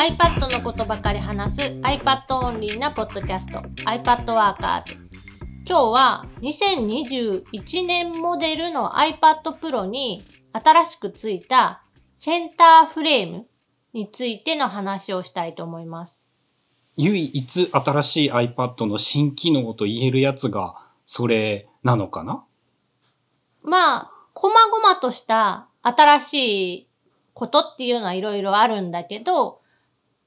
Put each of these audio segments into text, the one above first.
iPad のことばかり話す iPad オンリーなポッドキャスト iPad ワーカーズ今日は2021年モデルの iPad Pro に新しくついたセンターフレームについての話をしたいと思います。唯一新しい iPad の新機能と言えるやつがそれなのかな？まあ、こまごまとした新しいことっていうのはいろいろあるんだけど、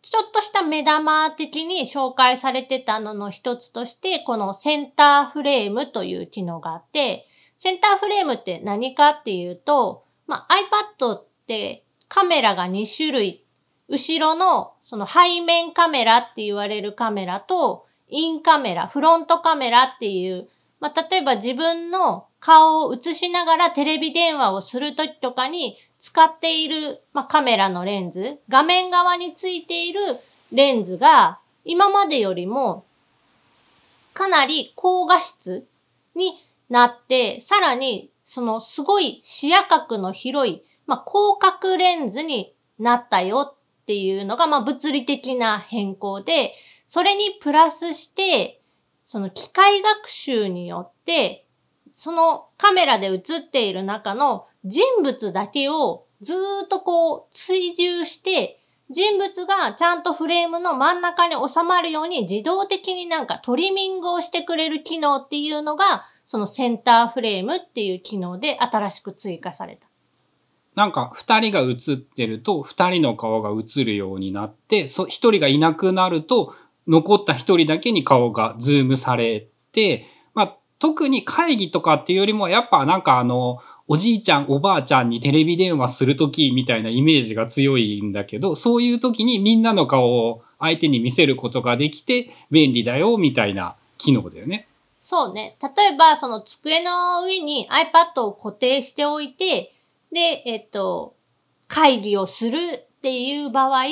ちょっとした目玉的に紹介されてたのの一つとして、このセンターフレームという機能があって、センターフレームって何かっていうと、まあ、iPad ってカメラが2種類、後ろのその背面カメラって言われるカメラと、インカメラ、フロントカメラっていう、まあ、例えば自分の顔を映しながらテレビ電話をするときとかに使っている、まあ、カメラのレンズ、画面側についているレンズが今までよりもかなり高画質になって、さらにそのすごい視野角の広い、まあ、広角レンズになったよっていうのが、まあ、物理的な変更で、それにプラスして、その機械学習によって、そのカメラで映っている中の人物だけをずーっとこう追従して、人物がちゃんとフレームの真ん中に収まるように自動的になんかトリミングをしてくれる機能っていうのが、そのセンターフレームっていう機能で新しく追加された。なんか二人が映ってると二人の顔が映るようになって、そ一人がいなくなると残った一人だけに顔がズームされて、まあ特に会議とかっていうよりもやっぱなんかあの、おじいちゃんおばあちゃんにテレビ電話するときみたいなイメージが強いんだけど、そういう時にみんなの顔を相手に見せることができて便利だよみたいな機能だよね。そうね。例えば、その机の上に iPad を固定しておいて、で、えっと、会議をするっていう場合、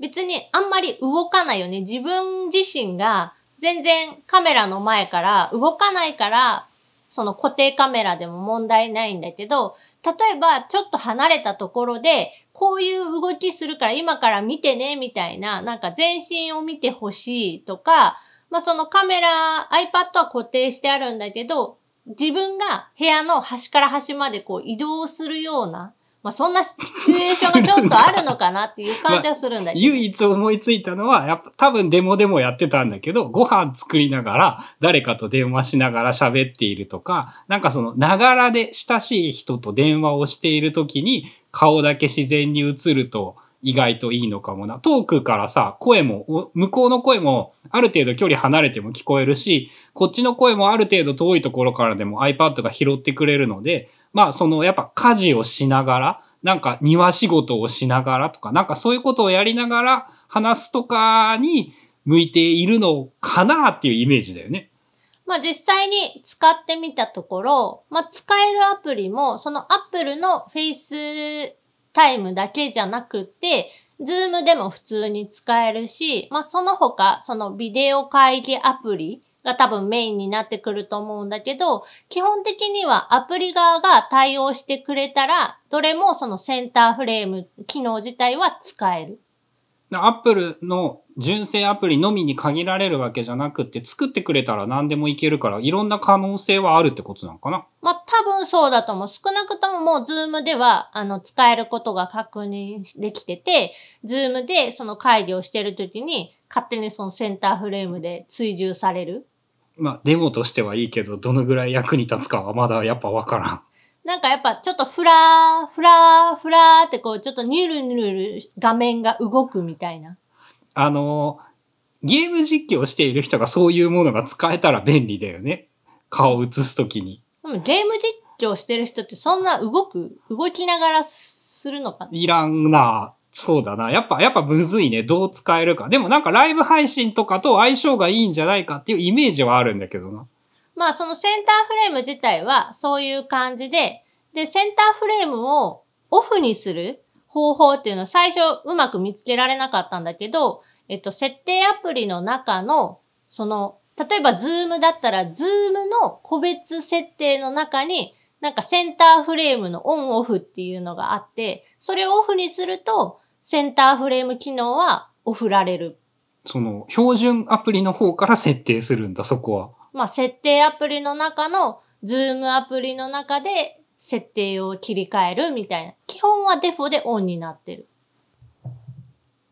別にあんまり動かないよね。自分自身が全然カメラの前から動かないから、その固定カメラでも問題ないんだけど、例えばちょっと離れたところで、こういう動きするから今から見てね、みたいな、なんか全身を見てほしいとか、まあそのカメラ、iPad は固定してあるんだけど、自分が部屋の端から端までこう移動するような、まあそんなシチュエーションがちょっとあるのかなっていう感じはするんだけど。唯一思いついたのは、やっぱ多分デモでもやってたんだけど、ご飯作りながら、誰かと電話しながら喋っているとか、なんかその、ながらで親しい人と電話をしている時に、顔だけ自然に映ると、意外といいのかもな。トークからさ、声も、向こうの声もある程度距離離れても聞こえるし、こっちの声もある程度遠いところからでも iPad が拾ってくれるので、まあそのやっぱ家事をしながら、なんか庭仕事をしながらとか、なんかそういうことをやりながら話すとかに向いているのかなっていうイメージだよね。まあ実際に使ってみたところ、まあ使えるアプリも、その Apple の Face Time だけじゃなくて、 Zoom でも普通に使えるし、まあその他、そのビデオ会議アプリが多分メインになってくると思うんだけど、基本的にはアプリ側が対応してくれたら、どれもそのセンターフレーム機能自体は使える。アップルの純正アプリのみに限られるわけじゃなくて、作ってくれたら何でもいけるから、いろんな可能性はあるってことなのかなまあ、多分そうだと思う。少なくとももう、 Zoom では、あの、使えることが確認できてて、 Zoom でその会議をしてるときに、勝手にそのセンターフレームで追従される。まあ、デモとしてはいいけど、どのぐらい役に立つかはまだやっぱわからん。なんかやっぱちょっとフラー、フラー、フラーってこう、ちょっとニュルニュル画面が動くみたいな。あの、ゲーム実況している人がそういうものが使えたら便利だよね。顔を映すときに。でもゲーム実況してる人ってそんな動く、動きながらするのかな？いらんな。そうだな。やっぱ、やっぱむずいね。どう使えるか。でもなんかライブ配信とかと相性がいいんじゃないかっていうイメージはあるんだけどな。まあそのセンターフレーム自体はそういう感じで、で、センターフレームをオフにする方法っていうのを最初うまく見つけられなかったんだけど、えっと、設定アプリの中の、その、例えば Zoom だったら、 Zoom の個別設定の中に、なんかセンターフレームのオンオフっていうのがあって、それをオフにすると、センターフレーム機能はオフられる。その、標準アプリの方から設定するんだ、そこは。まあ、設定アプリの中の、 Zoom アプリの中で設定を切り替えるみたいな。基本はデフォでオンになってる。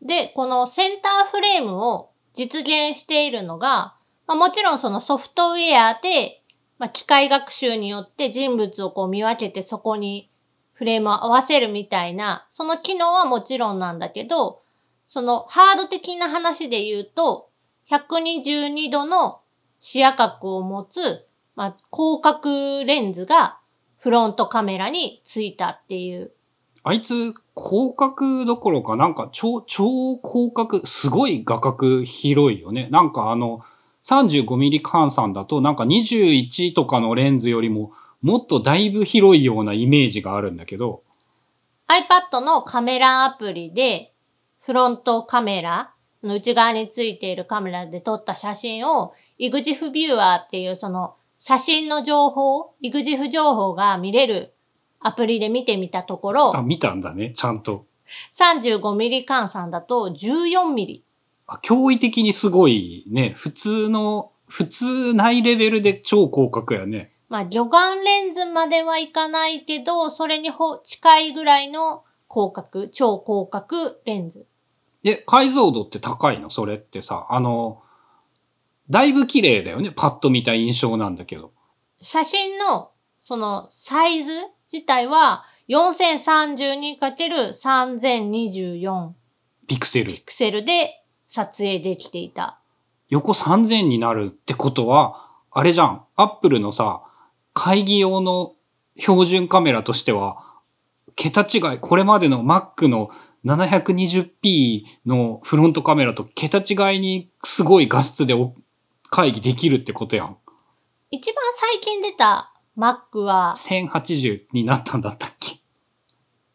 で、このセンターフレームを実現しているのが、まあ、もちろんそのソフトウェアで、まあ、機械学習によって人物をこう見分けてそこにフレームを合わせるみたいな、その機能はもちろんなんだけど、そのハード的な話で言うと、122度の視野角を持つ、まあ、広角レンズがフロントカメラについたっていう。あいつ、広角どころか、なんか超、超広角、すごい画角広いよね。なんかあの、35ミリ換算だと、なんか21とかのレンズよりも、もっとだいぶ広いようなイメージがあるんだけど。iPad のカメラアプリで、フロントカメラの内側についているカメラで撮った写真を、EXIF ビューアーっていうその写真の情報、EXIF 情報が見れるアプリで見てみたとこあ、ろ、見たんだね、ちゃんと。35ミリ換算だと14ミリ。あ驚異的にすごいね。普通の、普通ないレベルで超広角やね。まあ、魚眼レンズまではいかないけど、それにほ近いぐらいの広角、超広角レンズ。で、解像度って高いの？それってさ、あの、だいぶ綺麗だよね。パッと見た印象なんだけど。写真のそのサイズ自体は 4032×3024 ピクセルピ。クセルで撮影できていた。横3000になるってことは、あれじゃん。アップルのさ、会議用の標準カメラとしては、桁違い。これまでの Mac の 720p のフロントカメラと桁違いにすごい画質でお会議できるってことやん。一番最近出た Mac は、1080になったんだったっけ？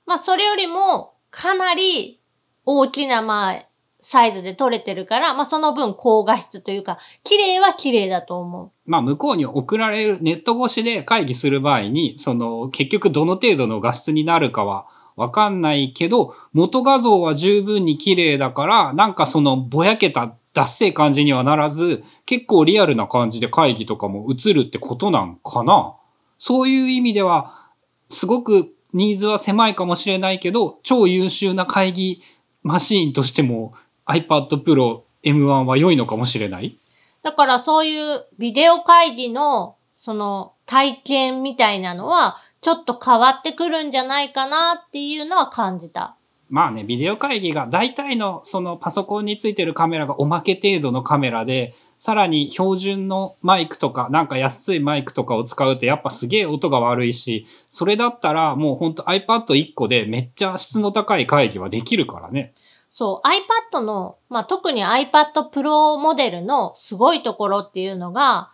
まあそれよりもかなり大きなまあサイズで撮れてるから、まあその分高画質というか、綺麗は綺麗だと思う。まあ向こうに送られるネット越しで会議する場合に、その結局どの程度の画質になるかはわかんないけど、元画像は十分に綺麗だから、なんかそのぼやけた脱製感じにはならず、結構リアルな感じで会議とかも映るってことなんかな？そういう意味では、すごくニーズは狭いかもしれないけど、超優秀な会議マシーンとしても iPad Pro M1 は良いのかもしれない？だからそういうビデオ会議のその体験みたいなのはちょっと変わってくるんじゃないかなっていうのは感じた。まあね、ビデオ会議が大体のそのパソコンについてるカメラがおまけ程度のカメラで、さらに標準のマイクとか、なんか安いマイクとかを使うとやっぱすげえ音が悪いし、それだったらもうほんと iPad1 個でめっちゃ質の高い会議はできるからね。そう、iPad の、まあ、特に iPad Pro モデルのすごいところっていうのが、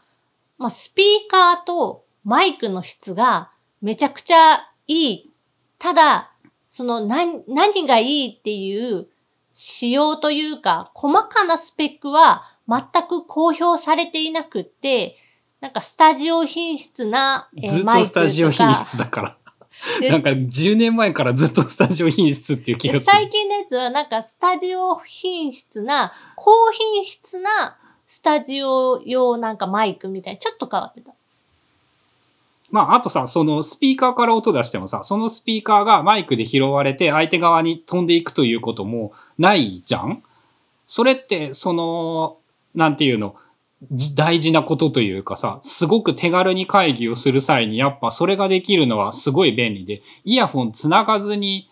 まあ、スピーカーとマイクの質がめちゃくちゃいい。ただ、その何、何がいいっていう仕様というか、細かなスペックは全く公表されていなくって、なんかスタジオ品質な、えーずっとスタジオ品質だから。でなんか10年前からずっとスタジオ品質っていう気がする。最近のやつはなんかスタジオ品質な、高品質なスタジオ用なんかマイクみたいにちょっと変わってた。まあ、あとさ、そのスピーカーから音出してもさ、そのスピーカーがマイクで拾われて相手側に飛んでいくということもないじゃん？それって、その、なんていうの、大事なことというかさ、すごく手軽に会議をする際にやっぱそれができるのはすごい便利で、イヤホンつながずに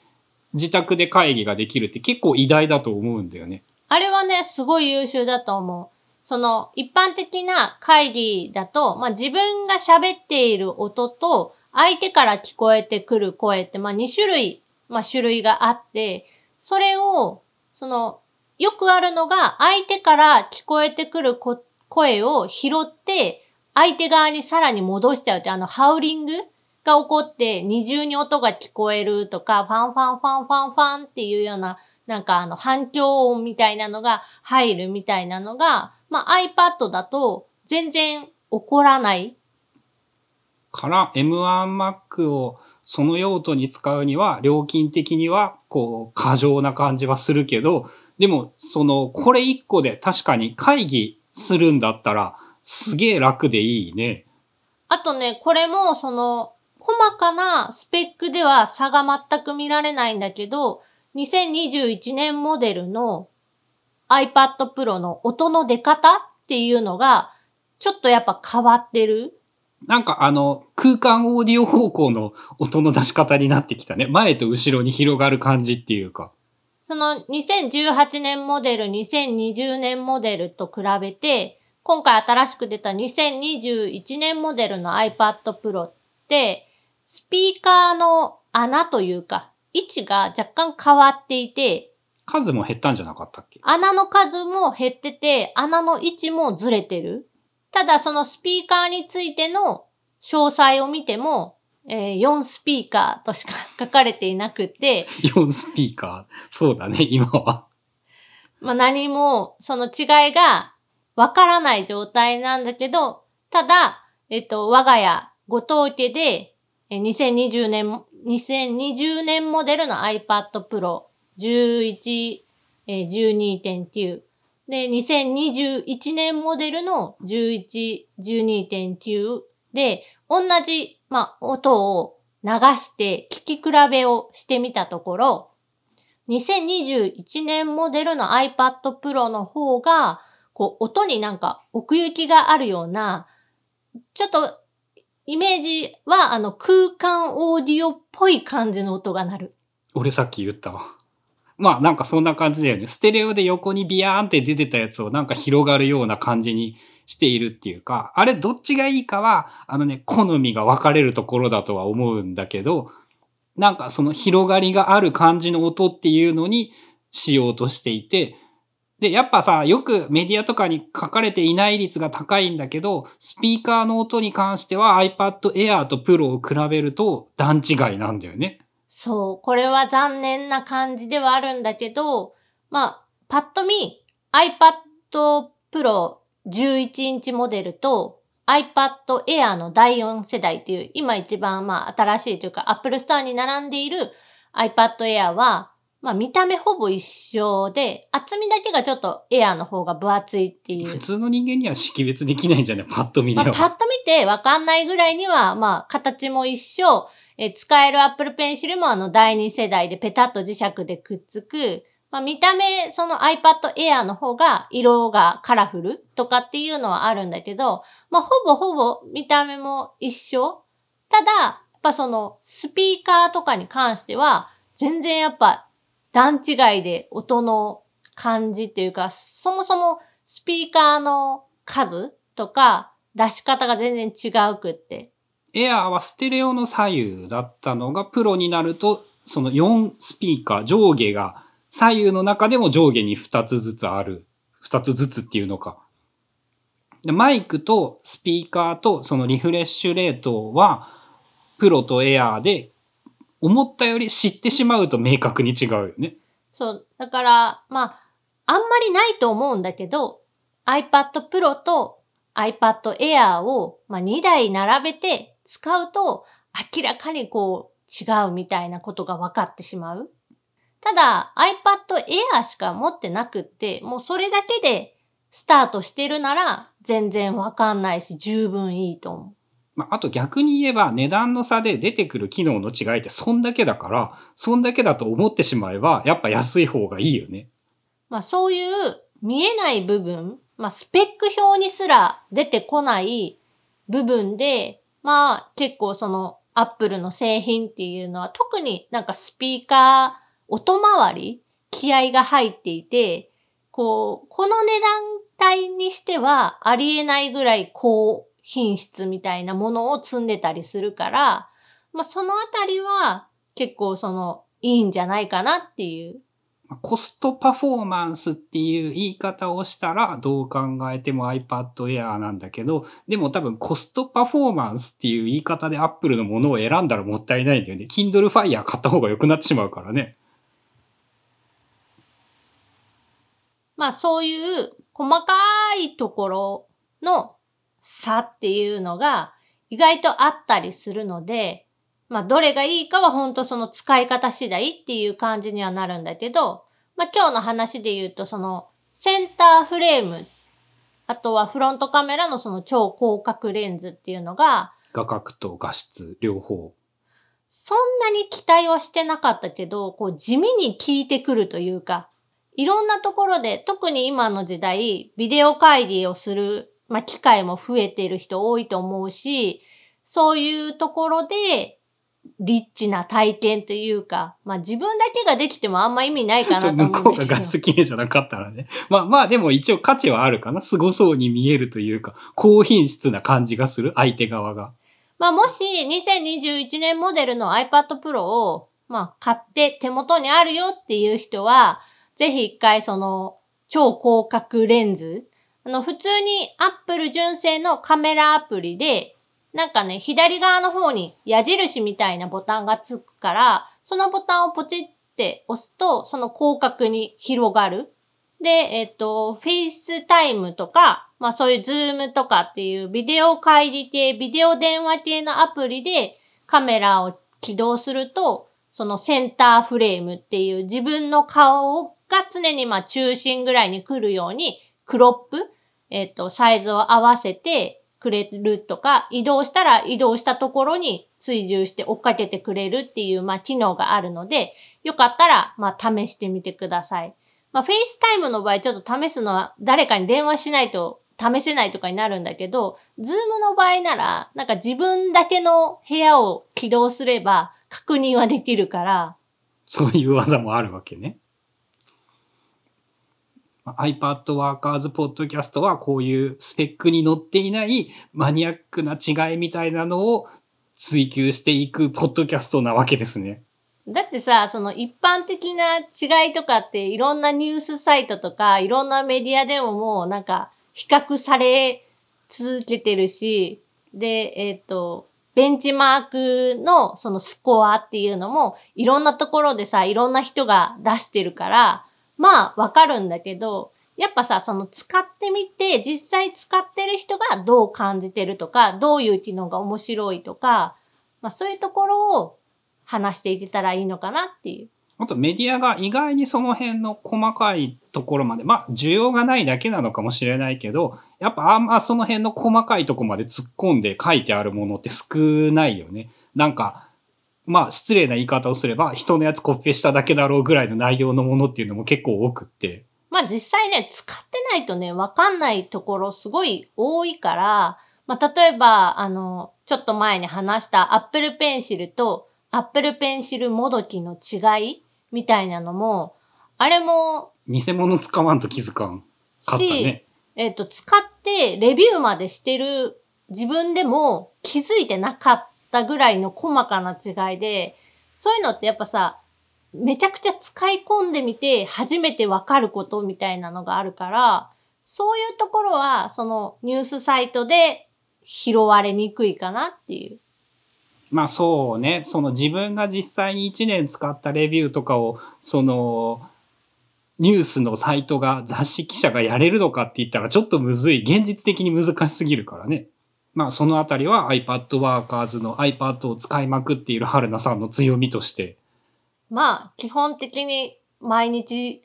自宅で会議ができるって結構偉大だと思うんだよね。あれはね、すごい優秀だと思う。その、一般的な会議だと、まあ、自分が喋っている音と、相手から聞こえてくる声って、まあ、2種類、まあ、種類があって、それを、その、よくあるのが、相手から聞こえてくる声を拾って、相手側にさらに戻しちゃうって、あの、ハウリングが起こって、二重に音が聞こえるとか、ファンファンファンファンファンっていうような、なんかあの、反響音みたいなのが入るみたいなのが、まあ iPad だと全然起こらない。から M1Mac をその用途に使うには、料金的には、こう、過剰な感じはするけど、でも、その、これ一個で確かに会議するんだったら、すげえ楽でいいね。あとね、これも、その、細かなスペックでは差が全く見られないんだけど、2021年モデルの iPad Pro の音の出方っていうのが、ちょっとやっぱ変わってる？なんかあの、空間オーディオ方向の音の出し方になってきたね。前と後ろに広がる感じっていうか。その2018年モデル、2020年モデルと比べて、今回新しく出た2021年モデルの iPad Pro って、スピーカーの穴というか、位置が若干変わっていて、数も減ったんじゃなかったっけ？穴の数も減ってて、穴の位置もずれてる。ただそのスピーカーについての詳細を見ても、えー、4スピーカーとしか書かれていなくて。4スピーカー？そうだね、今は。まあ何もその違いがわからない状態なんだけど、ただ、えっと、我が家、ご当家で、2020年、2020年モデルの iPad Pro 11、12.9で、2021年モデルの11、12.9で、同じ、まあ、音を流して聞き比べをしてみたところ、2021年モデルの iPad Pro の方が、こう、音になんか奥行きがあるような、ちょっと、イメージは、あの、空間オーディオっぽい感じの音が鳴る。俺さっき言ったわ。まあなんかそんな感じだよね。ステレオで横にビヤーンって出てたやつをなんか広がるような感じにしているっていうか、あれどっちがいいかは、あのね、好みが分かれるところだとは思うんだけど、なんかその広がりがある感じの音っていうのにしようとしていて、で、やっぱさ、よくメディアとかに書かれていない率が高いんだけど、スピーカーの音に関しては iPad Air と Pro を比べると段違いなんだよね。そう、これは残念な感じではあるんだけど、まあ、パッと見 iPad Pro 11インチモデルと iPad Air の第4世代っていう、今一番まあ新しいというか Apple Store に並んでいる iPad Air は、まあ見た目ほぼ一緒で、厚みだけがちょっと Air の方が分厚いっていう。普通の人間には識別できないんじゃない？パッと見では。まあ、パッと見てわかんないぐらいには、まあ形も一緒、え使える Apple Pencil もあの第2世代でペタッと磁石でくっつく、まあ、見た目、その iPad Air の方が色がカラフルとかっていうのはあるんだけど、まあ、ほぼほぼ見た目も一緒。ただ、やっぱそのスピーカーとかに関しては、全然やっぱ段違いで音の感じっていうか、そもそもスピーカーの数とか出し方が全然違うくって。エアーはステレオの左右だったのが、プロになると、その4スピーカー、上下が、左右の中でも上下に2つずつある。2つずつっていうのか。でマイクとスピーカーとそのリフレッシュレートは、プロとエアーで、思ったより知ってしまうと明確に違うよね。そう。だから、まあ、あんまりないと思うんだけど、iPad Pro と iPad Air を、まあ、2台並べて使うと明らかにこう違うみたいなことが分かってしまう。ただ iPad Air しか持ってなくって、もうそれだけでスタートしてるなら全然わかんないし十分いいと思う。まあ、あと逆に言えば値段の差で出てくる機能の違いってそんだけだから、そんだけだと思ってしまえばやっぱ安い方がいいよね。まあそういう見えない部分、まあスペック表にすら出てこない部分でまあ結構そのアップルの製品っていうのは特になんかスピーカー、音回り、気合が入っていて、こう、この値段帯にしてはありえないぐらい高品質みたいなものを積んでたりするから、まあそのあたりは結構そのいいんじゃないかなっていうコストパフォーマンスっていう言い方をしたらどう考えても iPad Air なんだけど、でも多分コストパフォーマンスっていう言い方で Apple のものを選んだらもったいないんだよね。Kindle Fire 買った方が良くなってしまうからね。まあそういう細かいところの差っていうのが意外とあったりするので、まあ、どれがいいかは本当その使い方次第っていう感じにはなるんだけど、まあ、今日の話で言うと、その、センターフレーム、あとはフロントカメラのその超広角レンズっていうのが、画角と画質両方。そんなに期待はしてなかったけど、こう地味に効いてくるというか、いろんなところで、特に今の時代、ビデオ会議をする、まあ、機会も増えている人多いと思うし、そういうところで、リッチな体験というか、まあ自分だけができてもあんま意味ないかなと思うんだけど。向こうが画質綺麗じゃなかったらね。まあまあでも一応価値はあるかな。凄そうに見えるというか、高品質な感じがする、相手側が。まあもし2021年モデルの iPad Pro を、まあ買って手元にあるよっていう人は、ぜひ一回その超広角レンズ、あの普通に Apple 純正のカメラアプリで、なんかね、左側の方に矢印みたいなボタンがつくから、そのボタンをポチって押すと、その広角に広がる。で、えっと、 FaceTime とか、まあそういう Zoom とかっていうビデオ会議系、ビデオ電話系のアプリでカメラを起動すると、そのセンターフレームっていう自分の顔が常にまあ中心ぐらいに来るように、クロップ、えっと、サイズを合わせてくれるとか、移動したら移動したところに追従して追っかけてくれるっていう、まあ、機能があるので、よかったら、まあ、試してみてください。まあ、 FaceTime の場合、ちょっと試すのは誰かに電話しないと試せないとかになるんだけど、 Zoom の場合なら、なんか自分だけの部屋を起動すれば確認はできるから。そういう技もあるわけね。iPad Workers Podcast はこういうスペックに載っていないマニアックな違いみたいなのを追求していくポッドキャストなわけですね。だってさ、その一般的な違いとかっていろんなニュースサイトとかいろんなメディアでももうなんか比較され続けてるし、で、えっ、ー、と、ベンチマークのそのスコアっていうのもいろんなところでさ、いろんな人が出してるから、まあわかるんだけど、やっぱさ、その使ってみて、実際使ってる人がどう感じてるとか、どういう機能が面白いとか、まあそういうところを話していけたらいいのかなっていう。あとメディアが意外にその辺の細かいところまで、まあ需要がないだけなのかもしれないけど、やっぱあんまその辺の細かいとこまで突っ込んで書いてあるものって少ないよね。なんか、まあ失礼な言い方をすれば人のやつコピペしただけだろうぐらいの内容のものっていうのも結構多くって。まあ実際ね、使ってないとね、わかんないところすごい多いから、まあ例えば、あの、ちょっと前に話したアップルペンシルとアップルペンシルもどきの違いみたいなのも、あれも、偽物使わんと気づかん。かったね。えっ、ー、と、使ってレビューまでしてる自分でも気づいてなかったったぐらいの細かな違いで、そういうのってやっぱさ、めちゃくちゃ使い込んでみて初めてわかることみたいなのがあるから、そういうところはそのニュースサイトで拾われにくいかなっていう。まあそうね、その自分が実際に1年使ったレビューとかを、その、ニュースのサイトが雑誌記者がやれるのかって言ったらちょっとむずい。現実的に難しすぎるからね。まあ、そのあたりは iPad Workers の iPad を使いまくっている春菜さんの強みとして。まあ、基本的に毎日。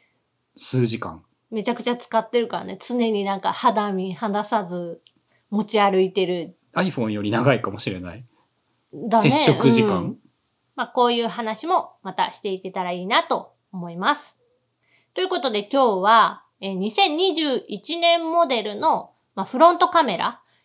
数時間。めちゃくちゃ使ってるからね。常になんか肌身離さず持ち歩いてる。iPhone より長いかもしれない。だね。接触時間、うん、まあ、こういう話もまたしていけたらいいなと思います。ということで今日は、え2021年モデルの、まあ、フロントカメラ